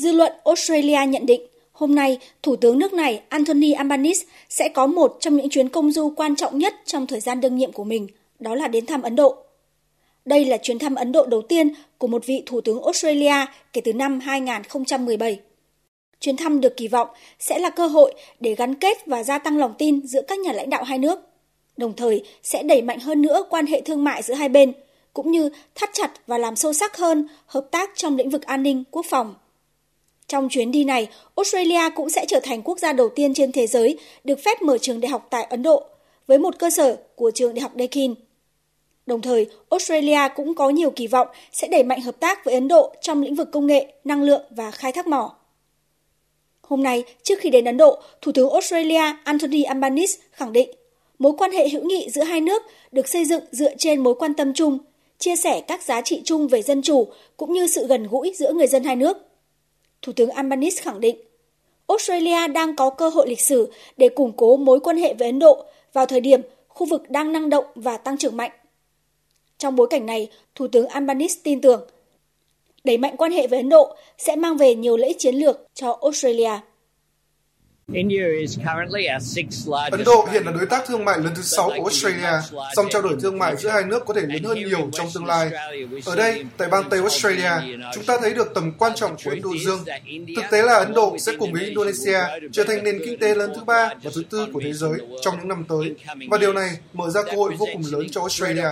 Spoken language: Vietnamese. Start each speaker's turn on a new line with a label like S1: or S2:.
S1: Dư luận Australia nhận định hôm nay Thủ tướng nước này Anthony Albanese sẽ có một trong những chuyến công du quan trọng nhất trong thời gian đương nhiệm của mình, đó là đến thăm Ấn Độ. Đây là chuyến thăm Ấn Độ đầu tiên của một vị Thủ tướng Australia kể từ năm 2017. Chuyến thăm được kỳ vọng sẽ là cơ hội để gắn kết và gia tăng lòng tin giữa các nhà lãnh đạo hai nước, đồng thời sẽ đẩy mạnh hơn nữa quan hệ thương mại giữa hai bên, cũng như thắt chặt và làm sâu sắc hơn hợp tác trong lĩnh vực an ninh, quốc phòng. Trong chuyến đi này, Australia cũng sẽ trở thành quốc gia đầu tiên trên thế giới được phép mở trường đại học tại Ấn Độ, với một cơ sở của trường đại học Deakin. Đồng thời, Australia cũng có nhiều kỳ vọng sẽ đẩy mạnh hợp tác với Ấn Độ trong lĩnh vực công nghệ, năng lượng và khai thác mỏ. Hôm nay, trước khi đến Ấn Độ, Thủ tướng Australia Anthony Albanese khẳng định mối quan hệ hữu nghị giữa hai nước được xây dựng dựa trên mối quan tâm chung, chia sẻ các giá trị chung về dân chủ cũng như sự gần gũi giữa người dân hai nước. Thủ tướng Albanese khẳng định Australia đang có cơ hội lịch sử để củng cố mối quan hệ với Ấn Độ vào thời điểm khu vực đang năng động và tăng trưởng mạnh. Trong bối cảnh này, Thủ tướng Albanese tin tưởng đẩy mạnh quan hệ với Ấn Độ sẽ mang về nhiều lợi ích chiến lược cho Australia.
S2: Ấn Độ hiện là đối tác thương mại lớn thứ sáu của Australia, song trao đổi thương mại giữa hai nước có thể lớn hơn nhiều trong tương lai. Ở đây, tại bang Tây Australia, chúng ta thấy được tầm quan trọng của Ấn Độ Dương. Thực tế là Ấn Độ sẽ cùng với Indonesia trở thành nền kinh tế lớn thứ ba và thứ tư của thế giới trong những năm tới, và điều này mở ra cơ hội vô cùng lớn cho Australia.